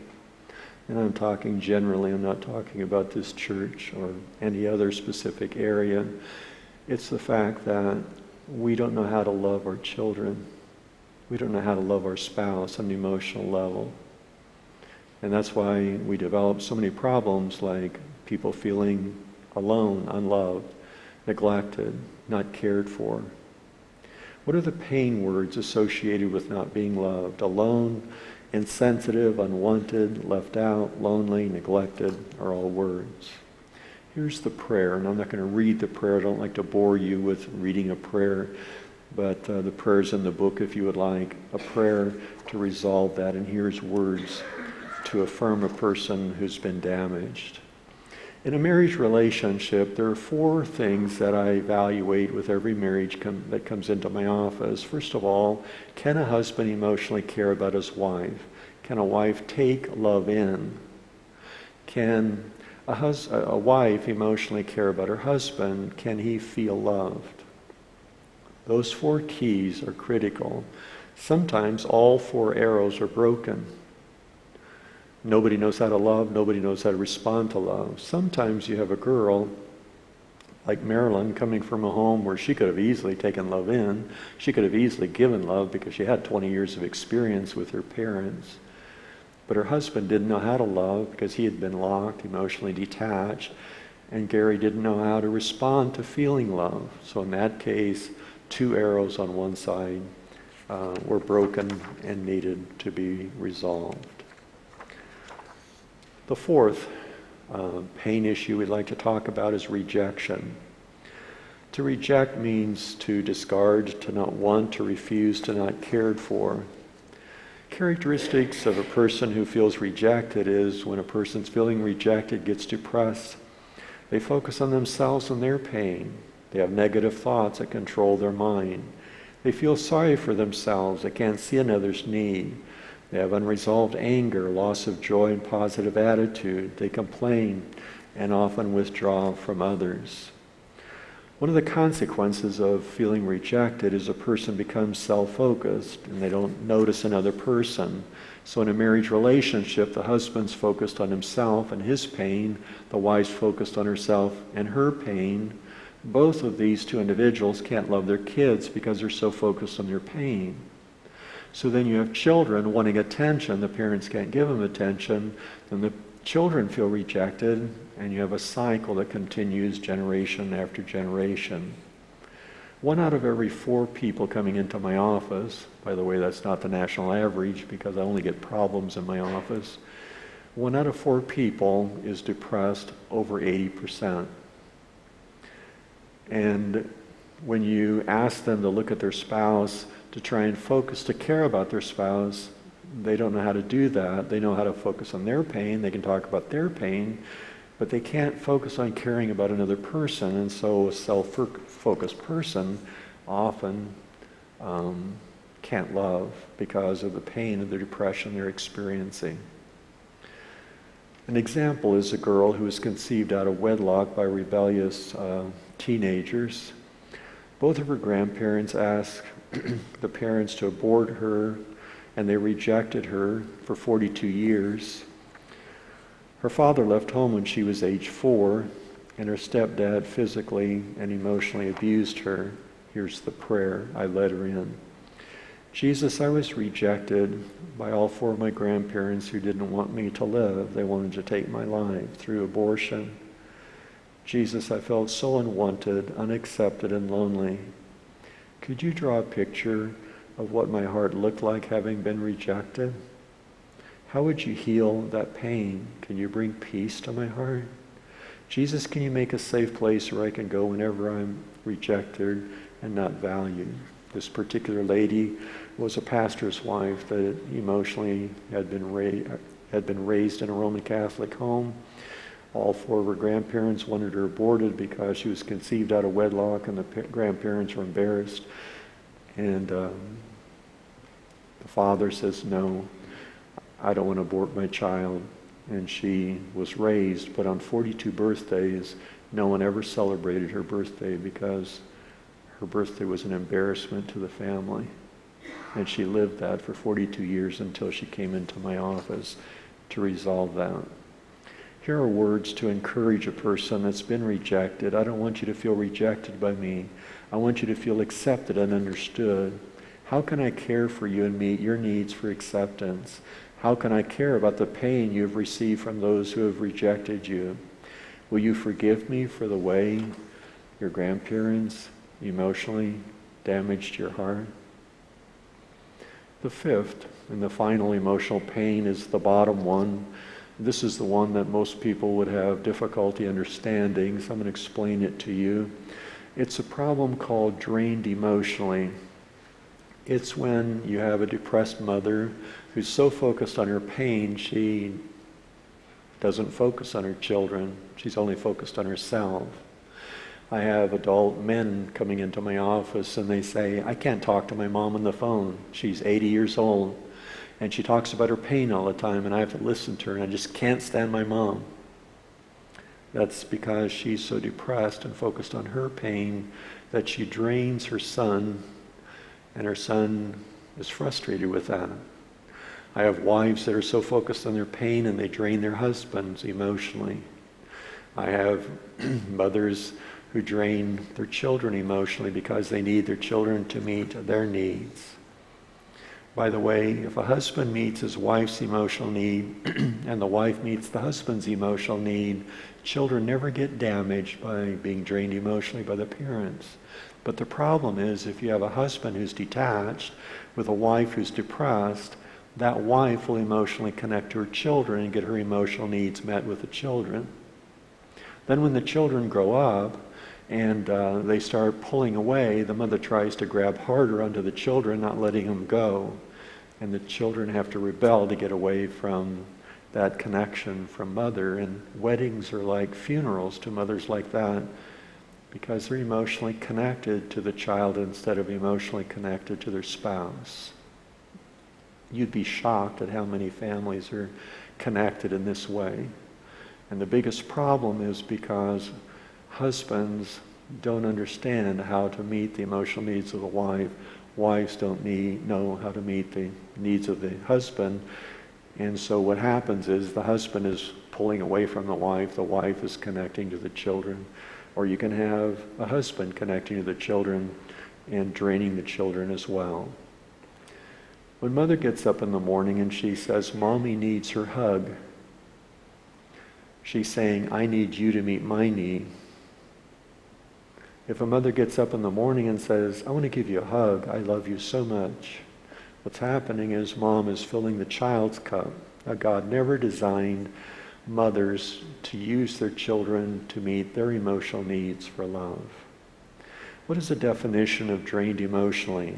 and I'm talking generally, I'm not talking about this church or any other specific area, it's the fact that we don't know how to love our children. We don't know how to love our spouse on an emotional level. And that's why we develop so many problems like people feeling alone, unloved, neglected, not cared for. What are the pain words associated with not being loved? Alone, insensitive, unwanted, left out, lonely, neglected are all words. Here's the prayer, and I'm not going to read the prayer. I don't like to bore you with reading a prayer, but uh, the prayer's in the book if you would like. A prayer to resolve that, and here's words to affirm a person who's been damaged. In a marriage relationship, there are four things that I evaluate with every marriage com- that comes into my office. First of all, can a husband emotionally care about his wife? Can a wife take love in? Can a, hus- a wife emotionally care about her husband? Can he feel loved? Those four keys are critical. Sometimes all four arrows are broken. Nobody knows how to love, nobody knows how to respond to love. Sometimes you have a girl like Marilyn coming from a home where she could have easily taken love in. She could have easily given love because she had 20 years of experience with her parents. But her husband didn't know how to love because he had been locked, emotionally detached, and Gary didn't know how to respond to feeling love. So in that case, two arrows on one side uh, were broken and needed to be resolved. The fourth uh, pain issue we'd like to talk about is rejection. To reject means to discard, to not want, to refuse, to not cared for. Characteristics of a person who feels rejected is when a person's feeling rejected gets depressed, they focus on themselves and their pain. They have negative thoughts that control their mind. They feel sorry for themselves. They can't see another's need. They have unresolved anger, loss of joy, and positive attitude. They complain and often withdraw from others. One of the consequences of feeling rejected is a person becomes self focused and they don't notice another person. So, in a marriage relationship, the husband's focused on himself and his pain, the wife's focused on herself and her pain. Both of these two individuals can't love their kids because they're so focused on their pain. So then you have children wanting attention, the parents can't give them attention, then the children feel rejected, and you have a cycle that continues generation after generation. One out of every four people coming into my office, by the way, that's not the national average because I only get problems in my office. One out of four people is depressed over 80%. And when you ask them to look at their spouse, to try and focus, to care about their spouse. They don't know how to do that. They know how to focus on their pain. They can talk about their pain, but they can't focus on caring about another person. And so a self focused person often um, can't love because of the pain of the depression they're experiencing. An example is a girl who was conceived out of wedlock by rebellious uh, teenagers. Both of her grandparents asked the parents to abort her, and they rejected her for 42 years. Her father left home when she was age four, and her stepdad physically and emotionally abused her. Here's the prayer I led her in. Jesus, I was rejected by all four of my grandparents who didn't want me to live. They wanted to take my life through abortion. Jesus, I felt so unwanted, unaccepted, and lonely. Could you draw a picture of what my heart looked like having been rejected? How would you heal that pain? Can you bring peace to my heart? Jesus, can you make a safe place where I can go whenever I'm rejected and not valued? This particular lady was a pastor's wife that emotionally had been, ra- had been raised in a Roman Catholic home. All four of her grandparents wanted her aborted because she was conceived out of wedlock, and the grandparents were embarrassed. And um, the father says, No, I don't want to abort my child. And she was raised, but on 42 birthdays, no one ever celebrated her birthday because her birthday was an embarrassment to the family. And she lived that for 42 years until she came into my office to resolve that. Here are words to encourage a person that's been rejected. I don't want you to feel rejected by me. I want you to feel accepted and understood. How can I care for you and meet your needs for acceptance? How can I care about the pain you have received from those who have rejected you? Will you forgive me for the way your grandparents emotionally damaged your heart. The fifth and the final emotional pain is the bottom one. This is the one that most people would have difficulty understanding, so I'm going to explain it to you. It's a problem called drained emotionally. It's when you have a depressed mother who's so focused on her pain, she doesn't focus on her children. She's only focused on herself. I have adult men coming into my office and they say, I can't talk to my mom on the phone. She's 80 years old and she talks about her pain all the time and I have to listen to her and I just can't stand my mom. That's because she's so depressed and focused on her pain that she drains her son and her son is frustrated with that. I have wives that are so focused on their pain and they drain their husbands emotionally. I have mothers who drain their children emotionally because they need their children to meet their needs. By the way, if a husband meets his wife's emotional need and the wife meets the husband's emotional need, children never get damaged by being drained emotionally by the parents. But the problem is if you have a husband who's detached with a wife who's depressed, that wife will emotionally connect to her children and get her emotional needs met with the children. Then, when the children grow up and uh, they start pulling away, the mother tries to grab harder onto the children, not letting them go. And the children have to rebel to get away from that connection from mother. And weddings are like funerals to mothers like that because they're emotionally connected to the child instead of emotionally connected to their spouse. You'd be shocked at how many families are connected in this way. And the biggest problem is because husbands don't understand how to meet the emotional needs of the wife. Wives don't need, know how to meet the needs of the husband. And so what happens is the husband is pulling away from the wife, the wife is connecting to the children. Or you can have a husband connecting to the children and draining the children as well. When mother gets up in the morning and she says, Mommy needs her hug, she's saying, I need you to meet my need. If a mother gets up in the morning and says, I want to give you a hug, I love you so much, what's happening is mom is filling the child's cup. God never designed mothers to use their children to meet their emotional needs for love. What is the definition of drained emotionally?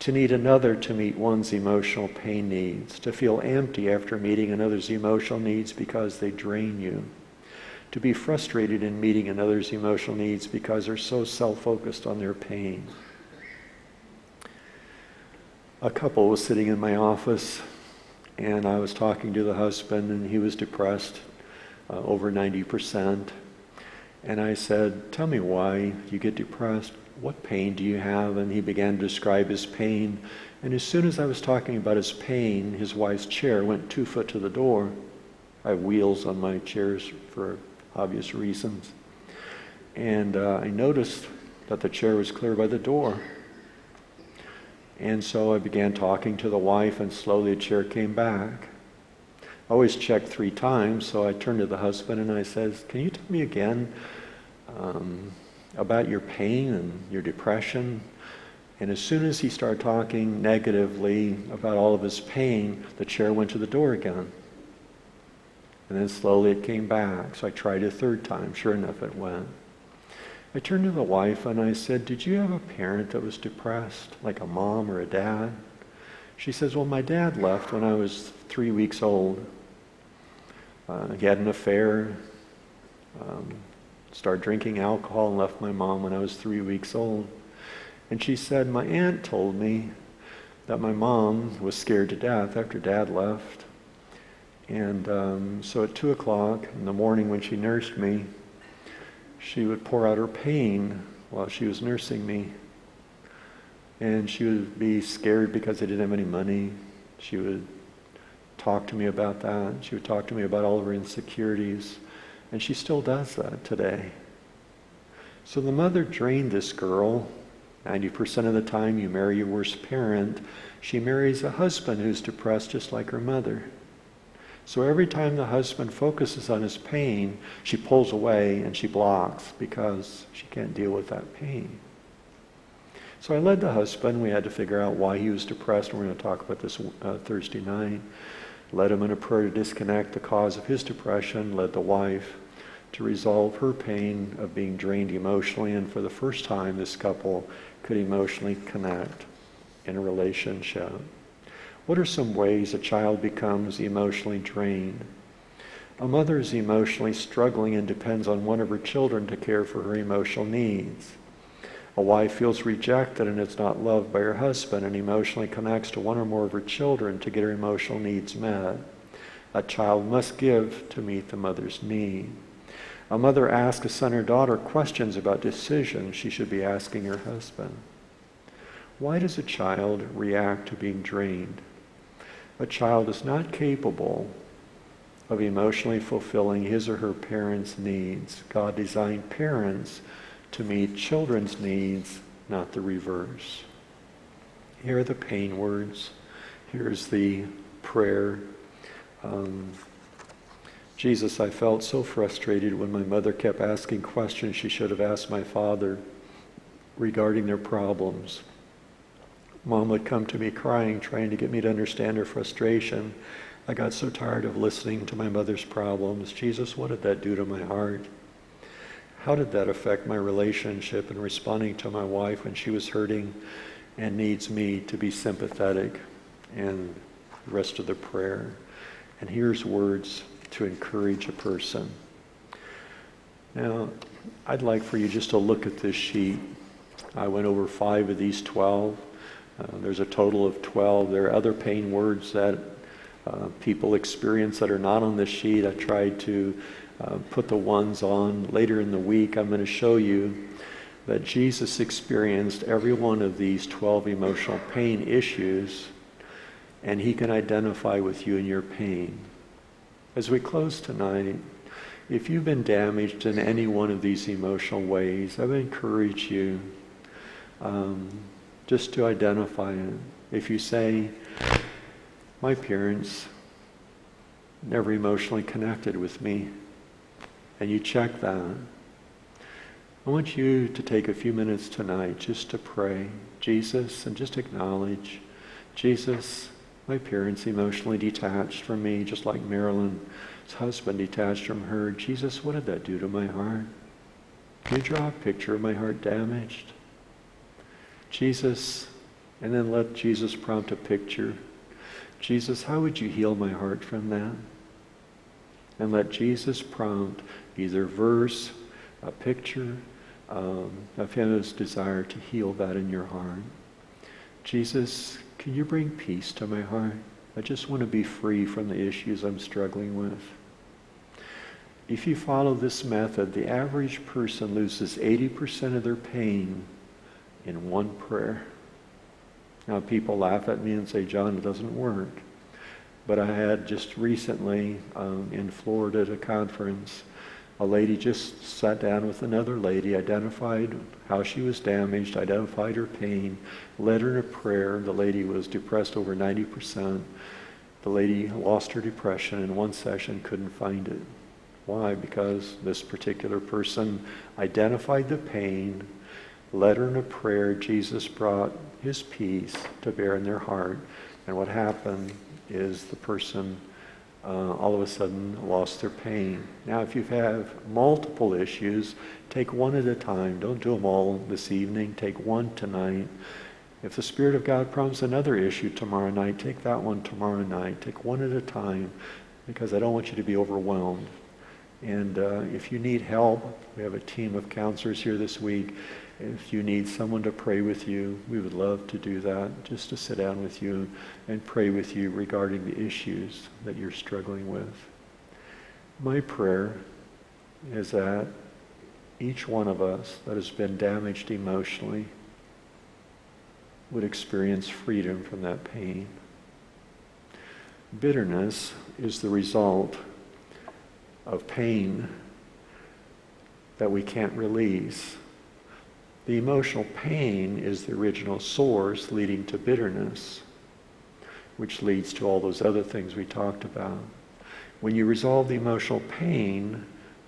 To need another to meet one's emotional pain needs, to feel empty after meeting another's emotional needs because they drain you to be frustrated in meeting another's emotional needs because they're so self focused on their pain. A couple was sitting in my office, and I was talking to the husband, and he was depressed, uh, over 90%. And I said, Tell me why you get depressed. What pain do you have? And he began to describe his pain. And as soon as I was talking about his pain, his wife's chair went two foot to the door. I have wheels on my chairs for obvious reasons. And uh, I noticed that the chair was clear by the door. And so I began talking to the wife, and slowly the chair came back. I always check three times, so I turned to the husband and I says, Can you tell me again um, about your pain and your depression? And as soon as he started talking negatively about all of his pain, the chair went to the door again. And then slowly it came back. So I tried a third time. Sure enough, it went. I turned to the wife and I said, Did you have a parent that was depressed, like a mom or a dad? She says, Well, my dad left when I was three weeks old. Uh, he had an affair, um, started drinking alcohol, and left my mom when I was three weeks old. And she said, My aunt told me that my mom was scared to death after dad left. And um, so at 2 o'clock in the morning when she nursed me, she would pour out her pain while she was nursing me. And she would be scared because I didn't have any money. She would talk to me about that. She would talk to me about all of her insecurities. And she still does that today. So the mother drained this girl. 90% of the time, you marry your worst parent. She marries a husband who's depressed just like her mother. So every time the husband focuses on his pain, she pulls away and she blocks because she can't deal with that pain. So I led the husband. We had to figure out why he was depressed. We're going to talk about this uh, Thursday night. Led him in a prayer to disconnect the cause of his depression. Led the wife to resolve her pain of being drained emotionally. And for the first time, this couple could emotionally connect in a relationship. What are some ways a child becomes emotionally drained? A mother is emotionally struggling and depends on one of her children to care for her emotional needs. A wife feels rejected and is not loved by her husband and emotionally connects to one or more of her children to get her emotional needs met. A child must give to meet the mother's need. A mother asks a son or daughter questions about decisions she should be asking her husband. Why does a child react to being drained? A child is not capable of emotionally fulfilling his or her parents' needs. God designed parents to meet children's needs, not the reverse. Here are the pain words. Here's the prayer. Um, Jesus, I felt so frustrated when my mother kept asking questions she should have asked my father regarding their problems. Mom would come to me crying, trying to get me to understand her frustration. I got so tired of listening to my mother's problems. Jesus, what did that do to my heart? How did that affect my relationship and responding to my wife when she was hurting and needs me to be sympathetic? And the rest of the prayer. And here's words to encourage a person. Now, I'd like for you just to look at this sheet. I went over five of these 12. Uh, there's a total of 12. There are other pain words that uh, people experience that are not on this sheet. I tried to uh, put the ones on later in the week. I'm going to show you that Jesus experienced every one of these 12 emotional pain issues, and he can identify with you in your pain. As we close tonight, if you've been damaged in any one of these emotional ways, I would encourage you. Um, just to identify it. If you say, my parents never emotionally connected with me, and you check that, I want you to take a few minutes tonight just to pray, Jesus, and just acknowledge, Jesus, my parents emotionally detached from me, just like Marilyn's husband detached from her. Jesus, what did that do to my heart? Can you draw a picture of my heart damaged? Jesus, and then let Jesus prompt a picture. Jesus, how would you heal my heart from that? And let Jesus prompt either verse, a picture um, of his desire to heal that in your heart. Jesus, can you bring peace to my heart? I just want to be free from the issues I'm struggling with. If you follow this method, the average person loses 80% of their pain in one prayer. Now, people laugh at me and say, John, it doesn't work. But I had just recently um, in Florida at a conference, a lady just sat down with another lady, identified how she was damaged, identified her pain, led her in a prayer. The lady was depressed over 90%. The lady lost her depression in one session, couldn't find it. Why? Because this particular person identified the pain, letter and a prayer, Jesus brought his peace to bear in their heart. And what happened is the person uh, all of a sudden lost their pain. Now, if you have multiple issues, take one at a time. Don't do them all this evening. Take one tonight. If the Spirit of God prompts another issue tomorrow night, take that one tomorrow night. Take one at a time because I don't want you to be overwhelmed. And uh, if you need help, we have a team of counselors here this week. If you need someone to pray with you, we would love to do that, just to sit down with you and pray with you regarding the issues that you're struggling with. My prayer is that each one of us that has been damaged emotionally would experience freedom from that pain. Bitterness is the result of pain that we can't release the emotional pain is the original source leading to bitterness, which leads to all those other things we talked about. When you resolve the emotional pain,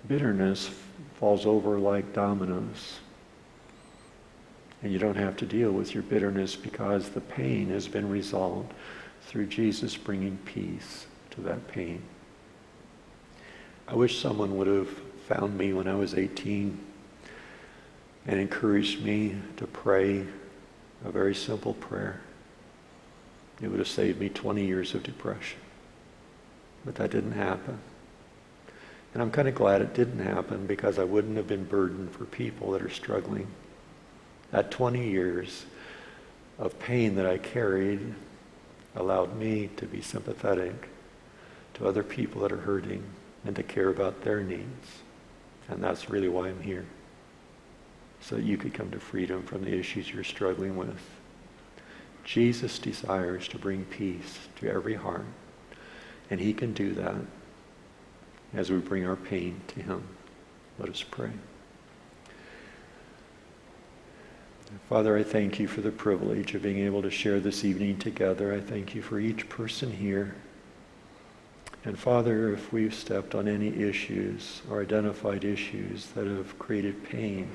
bitterness falls over like dominoes. And you don't have to deal with your bitterness because the pain has been resolved through Jesus bringing peace to that pain. I wish someone would have found me when I was 18 and encouraged me to pray a very simple prayer. It would have saved me 20 years of depression. But that didn't happen. And I'm kind of glad it didn't happen because I wouldn't have been burdened for people that are struggling. That 20 years of pain that I carried allowed me to be sympathetic to other people that are hurting and to care about their needs. And that's really why I'm here. So that you could come to freedom from the issues you're struggling with. Jesus desires to bring peace to every heart. And he can do that as we bring our pain to him. Let us pray. Father, I thank you for the privilege of being able to share this evening together. I thank you for each person here. And Father, if we've stepped on any issues or identified issues that have created pain,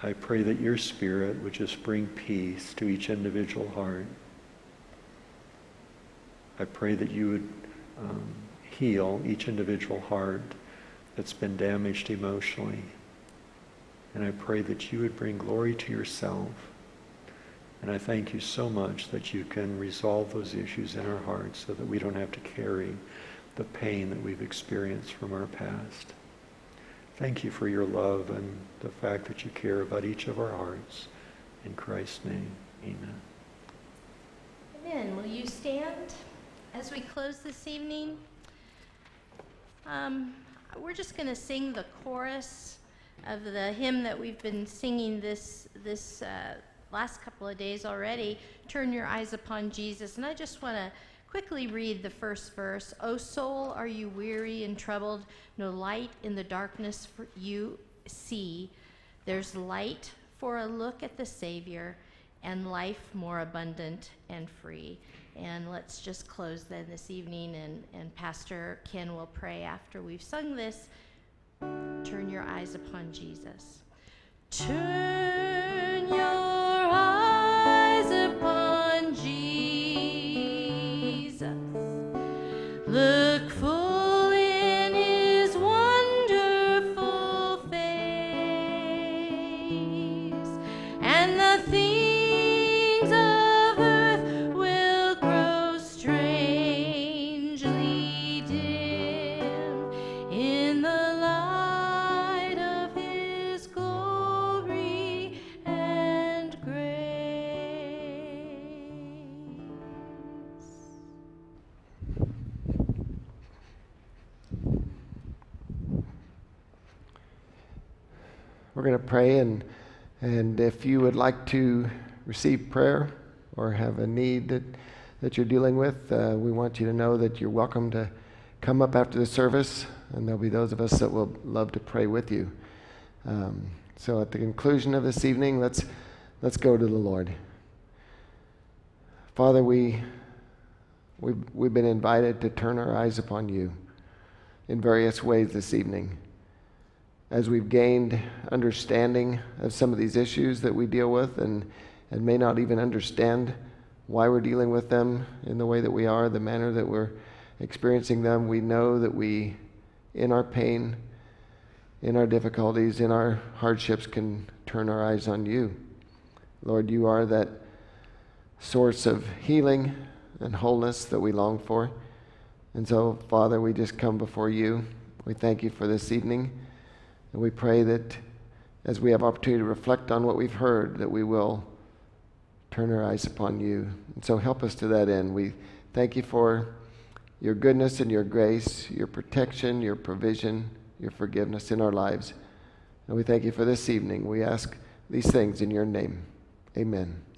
I pray that your Spirit would just bring peace to each individual heart. I pray that you would um, heal each individual heart that's been damaged emotionally. And I pray that you would bring glory to yourself. And I thank you so much that you can resolve those issues in our hearts so that we don't have to carry the pain that we've experienced from our past. Thank you for your love and the fact that you care about each of our hearts. In Christ's name, amen. Amen. Will you stand as we close this evening? Um, we're just going to sing the chorus of the hymn that we've been singing this this uh, last couple of days already. Turn your eyes upon Jesus, and I just want to quickly read the first verse. O soul, are you weary and troubled? No light in the darkness for you see. There's light for a look at the Savior, and life more abundant and free. And let's just close then this evening, and, and Pastor Ken will pray after we've sung this. Turn your eyes upon Jesus. Turn your We're going to pray, and, and if you would like to receive prayer or have a need that, that you're dealing with, uh, we want you to know that you're welcome to come up after the service, and there'll be those of us that will love to pray with you. Um, so at the conclusion of this evening, let's, let's go to the Lord. Father, we, we've, we've been invited to turn our eyes upon you in various ways this evening as we've gained understanding of some of these issues that we deal with and, and may not even understand why we're dealing with them in the way that we are, the manner that we're experiencing them, we know that we, in our pain, in our difficulties, in our hardships, can turn our eyes on you. Lord, you are that source of healing and wholeness that we long for. And so, Father, we just come before you. We thank you for this evening. And we pray that as we have opportunity to reflect on what we've heard, that we will turn our eyes upon you. And so help us to that end. We thank you for your goodness and your grace, your protection, your provision, your forgiveness in our lives. And we thank you for this evening. We ask these things in your name. Amen.